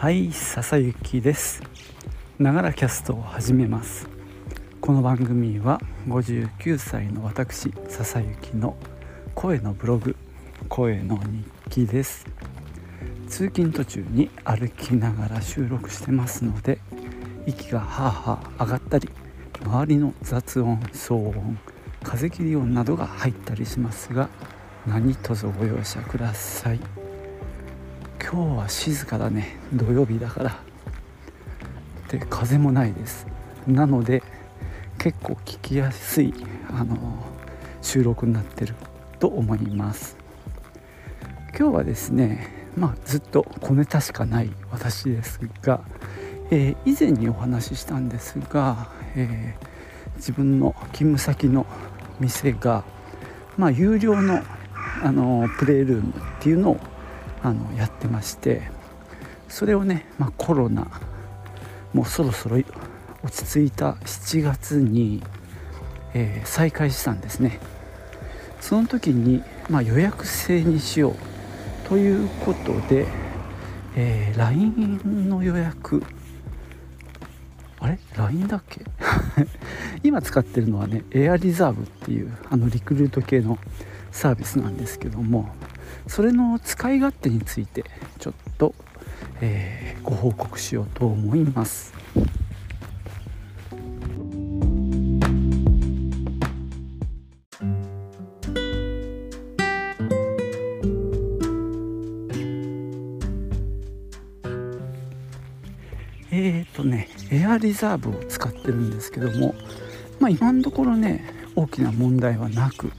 はい笹雪です。ながらキャストを始めます。この番組は59歳の私笹雪の声のブログ声の日記です。通勤途中に歩きながら収録してますので息がハーハー上がったり周りの雑音騒音風切り音などが入ったりしますが何卒ご容赦ください。今日は静かだね。土曜日だから。で風もないです。なので結構聞きやすいあの収録になってると思います。今日はですねまあずっと小ネタしかない私ですが、えー、以前にお話ししたんですが、えー、自分の勤務先の店が、まあ、有料のあのプレイルームっていうのをあのやってましてそれをね、まあ、コロナもうそろそろ落ち着いた7月に、えー、再開したんですね。その時に、まあ、予約制にしようということで、えー、LINE の予約あれ？LINE だっけ？今使ってるのはねエアリザーブっていうあのリクルート系のサービスなんですけどもそれの使い勝手についてちょっと、えー、ご報告しようと思います。えーとね、エアリザーブを使ってるんですけども、まあ、今のところね大きな問題はなく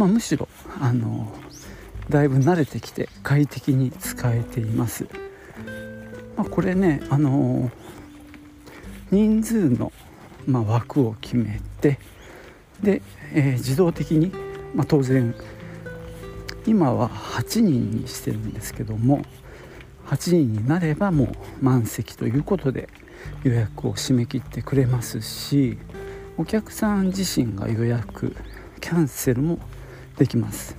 まあ、むしろあのだいぶ慣れてきて快適に使えています、まあ、これねあの人数の、まあ、枠を決めてで、えー、自動的に、まあ、当然今は8人にしてるんですけども8人になればもう満席ということで予約を締め切ってくれますしお客さん自身が予約キャンセルもできます。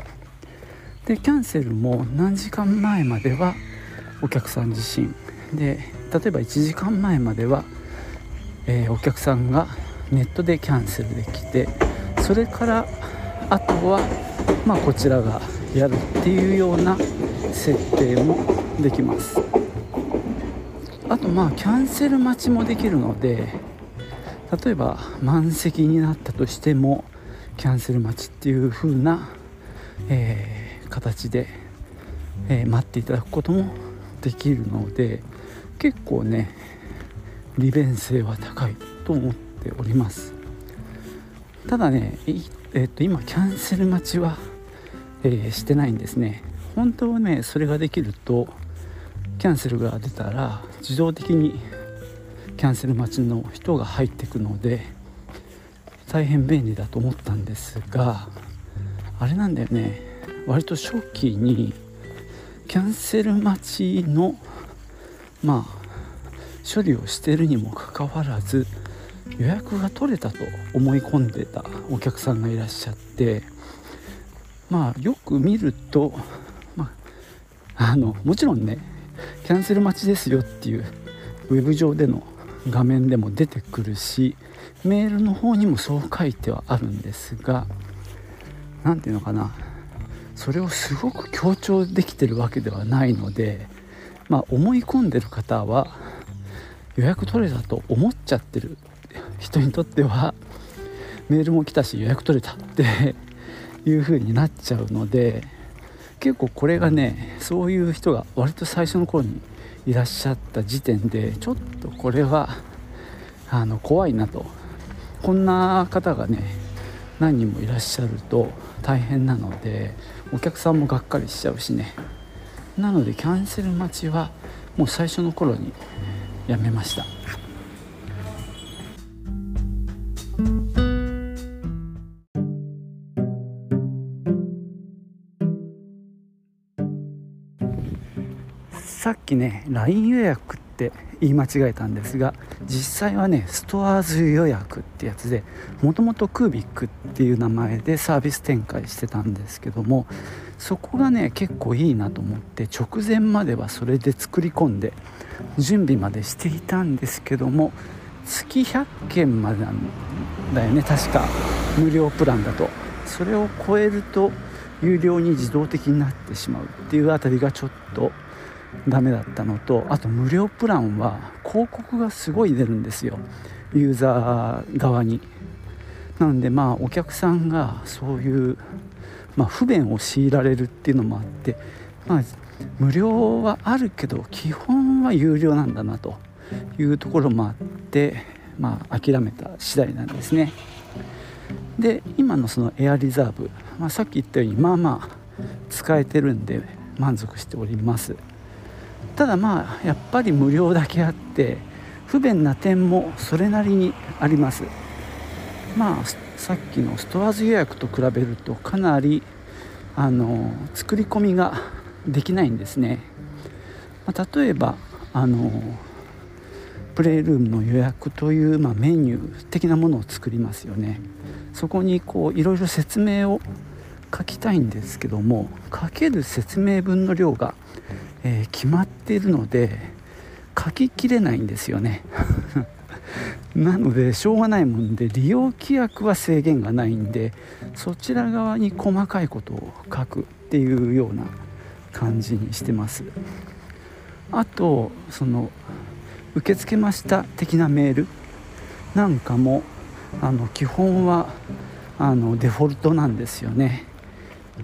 でキャンセルも何時間前まではお客さん自身。で例えば1時間前までは、えー、お客さんがネットでキャンセルできてそれからあとは、まあ、こちらがやるっていうような設定もできます。あとまあキャンセル待ちもできるので例えば満席になったとしてもキャンセル待ちっていう風な、えー、形で、えー、待っていただくこともできるので結構ね利便性は高いと思っております。ただね、えー、っと今キャンセル待ちは、えー、してないんですね。本当はねそれができるとキャンセルが出たら自動的にキャンセル待ちの人が入ってくので大変便利だと思ったんですがあれなんだよね。割と初期にキャンセル待ちのまあ処理をしてるにもかかわらず予約が取れたと思い込んでたお客さんがいらっしゃってまあよく見ると、まあ、あのもちろんねキャンセル待ちですよっていうウェブ上での画面でも出てくるしメールの方にもそう書いてはあるんですが何て言うのかなそれをすごく強調できてるわけではないのでまあ思い込んでる方は予約取れたと思っちゃってる人にとってはメールも来たし予約取れたって いう風になっちゃうので結構これがねそういう人が割と最初の頃にいらっしゃった時点でちょっとこれはあの怖いなと。こんな方がね何人もいらっしゃると大変なのでお客さんもがっかりしちゃうしね。なのでキャンセル待ちはもう最初の頃にやめました。さっきね LINE 予約ってって言い間違えたんですが実際はねストアーズ予約ってやつでもともとクービックっていう名前でサービス展開してたんですけどもそこがね結構いいなと思って直前まではそれで作り込んで準備までしていたんですけども月100件までなんだよね確か無料プランだと。それを超えると有料に自動的になってしまうっていうあたりがちょっとダメだったのとあと無料プランは広告がすごい出るんですよ。ユーザー側に。なのでまあお客さんがそういう、まあ、不便を強いられるっていうのもあってまあ無料はあるけど基本は有料なんだなというところもあってまあ諦めた次第なんですね。で今のそのエアリザーブ、まあ、さっき言ったようにまあまあ使えてるんで満足しております。ただまあやっぱり無料だけあって不便な点もそれなりにあります。まあさっきのストアーズ予約と比べるとかなりあの作り込みができないんですね、まあ、例えばあのプレイルームの予約という、まあ、メニュー的なものを作りますよね。そこにこういろいろ説明を書きたいんですけども書ける説明文の量がえー、決まっているので書ききれないんですよね。なのでしょうがないもんで利用規約は制限がないんでそちら側に細かいことを書くっていうような感じにしてます。あとその受け付けました的なメールなんかもあの基本はあのデフォルトなんですよね。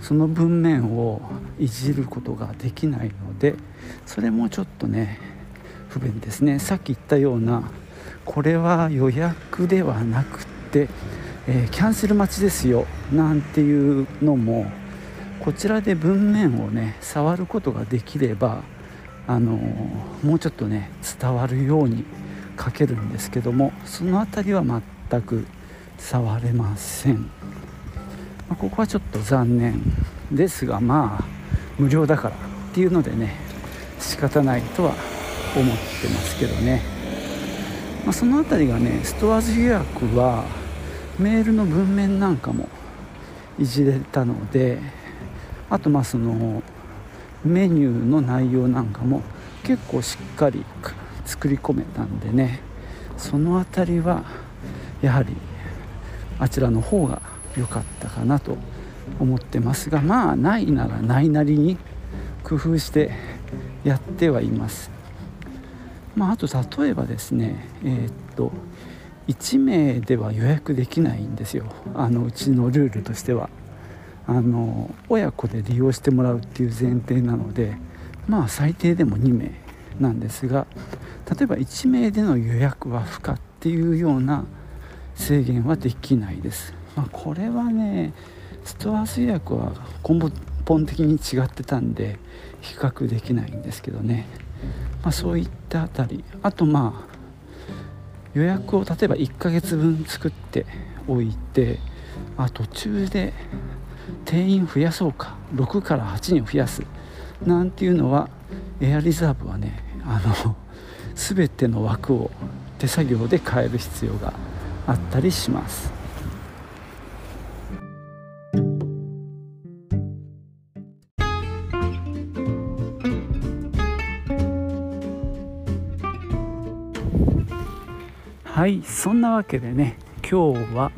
その文面をいじることができないのでそれもちょっとね不便ですねさっき言ったようなこれは予約ではなくて、えー、キャンセル待ちですよなんていうのもこちらで文面をね触ることができればあのー、もうちょっとね伝わるように書けるんですけどもその辺りは全く触れません。まあ、ここはちょっと残念ですがまあ無料だからっていうのでね仕方ないとは思ってますけどね、まあ、その辺りがねストアーズ予約はメールの文面なんかもいじれたのであとまあそのメニューの内容なんかも結構しっかり作り込めたんでねその辺りはやはりあちらの方が良かったかなと思ってますがまあないならないなりに工夫してやってはいます。まあ、あと例えばですねえー、っと1名では予約できないんですよ。あのうちのルールとしては。あの親子で利用してもらうっていう前提なのでまあ最低でも2名なんですが例えば1名での予約は不可っていうような制限はできないです。まあ、これはねストアス予約は根本的に違ってたんで比較できないんですけどね、まあ、そういったあたり。あとまあ予約を例えば1ヶ月分作っておいて、まあ、途中で定員増やそうか。6から8人増やす。なんていうのはエアリザーブはねあの全ての枠を手作業で変える必要があったりします。はいそんなわけでね今日は、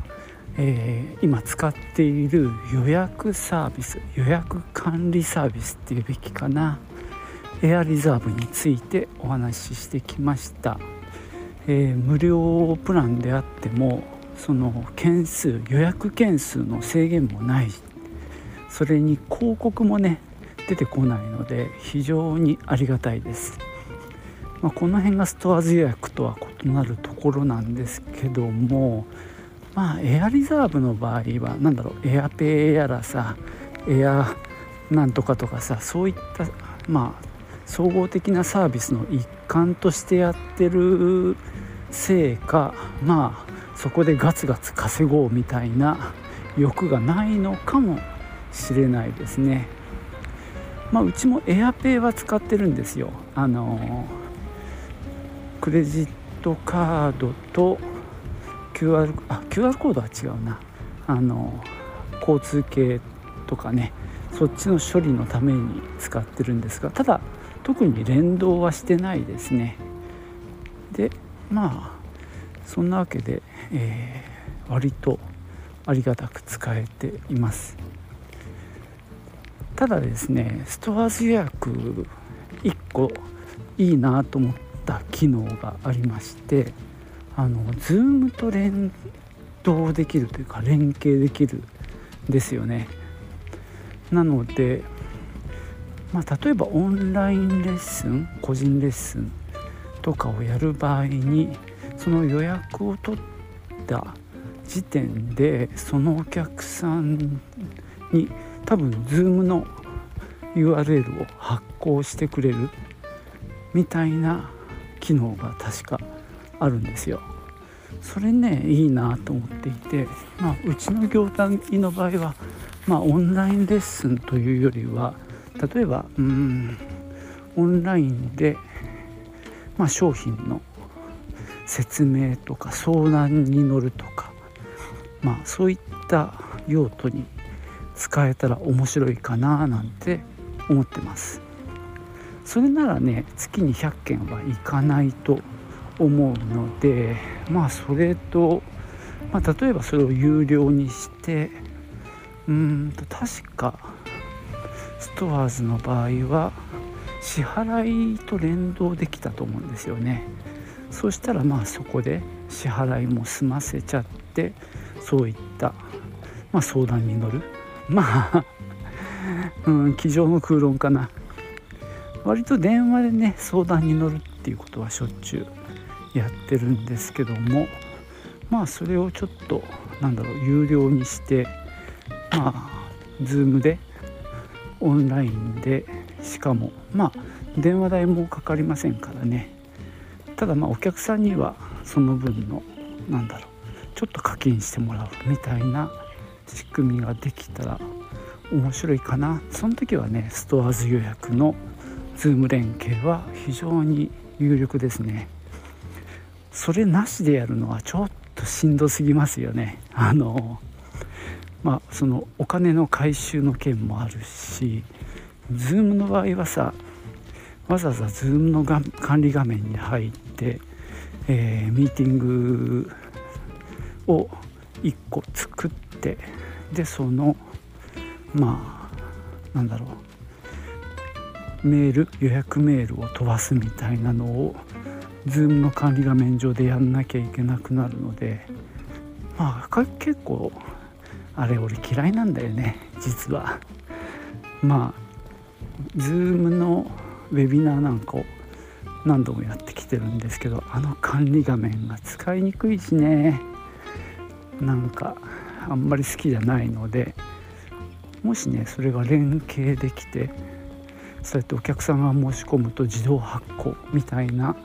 えー、今使っている予約サービス予約管理サービスっていうべきかなエアリザーブについてお話ししてきました、えー、無料プランであってもその件数予約件数の制限もないそれに広告もね出てこないので非常にありがたいです。まあ、この辺がストアーズ予約とは異なるところなんですけどもまあエアリザーブの場合は何だろうエアペイやらさエアなんとかとかさそういったまあ総合的なサービスの一環としてやってるせいかまあそこでガツガツ稼ごうみたいな欲がないのかもしれないですね。まあ、うちもエアペイは使ってるんですよ。あのクレジットカードと QR, あ QR コードは違うな。あの交通系とかねそっちの処理のために使ってるんですがただ特に連動はしてないですね。でまあそんなわけで、えー、割とありがたく使えています。ただですねストアーズ予約1個いいなと思ってた機能がありましてあの Zoom と連動できるというか連携できるんですよね。なので、まあ、例えばオンラインレッスン個人レッスンとかをやる場合にその予約を取った時点でそのお客さんに多分 Zoom の URL を発行してくれるみたいな機能が確かあるんですよ。それねいいなと思っていて、まあ、うちの業態の場合は、まあ、オンラインレッスンというよりは例えばうんオンラインで、まあ、商品の説明とか相談に乗るとか、まあ、そういった用途に使えたら面白いかななんて思ってます。それならね月に100件はいかないと思うのでまあそれと、まあ、例えばそれを有料にしてうんと確かストアーズの場合は支払いと連動できたと思うんですよね。そしたらまあそこで支払いも済ませちゃってそういった、まあ、相談に乗る。まあ うん机上の空論かな。割と電話でね相談に乗るっていうことはしょっちゅうやってるんですけどもまあそれをちょっとなんだろう有料にしてまあ Zoom でオンラインでしかもまあ電話代もかかりませんからね。ただまあお客さんにはその分のなんだろうちょっと課金してもらうみたいな仕組みができたら面白いかな。その時はねストアーズ予約の Zoom 連携は非常に有力ですね。それなしでやるのはちょっとしんどすぎますよねあのまあそのお金の回収の件もあるし Zoom の場合はさわざわざ Zoom のが管理画面に入って、えー、ミーティングを1個作ってでそのまあなんだろうメール予約メールを飛ばすみたいなのを Zoom の管理画面上でやんなきゃいけなくなるのでまあ結構あれ俺嫌いなんだよね実は。まあ Zoom のウェビナーなんかを何度もやってきてるんですけどあの管理画面が使いにくいしね。なんかあんまり好きじゃないのでもしねそれが連携できてそうやってお客さんが申し込むと自動発行みたいな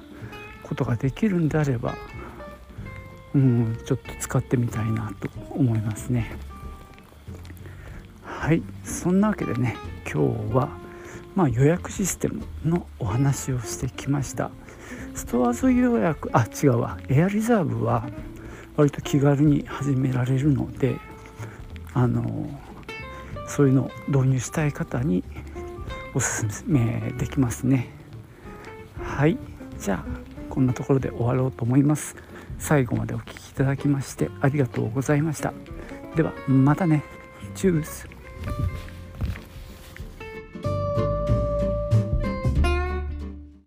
ことができるんであればうんちょっと使ってみたいなと思いますね。はい。そんなわけでね今日はまあ、予約システムのお話をしてきました。ストアーズ予約あ違うわ。エアリザーブは割と気軽に始められるのであのそういうのを導入したい方におすすめできますね。はい。じゃあこんなところで終わろうと思います。最後までお聴きいただきましてありがとうございました。ではまたね。チュース。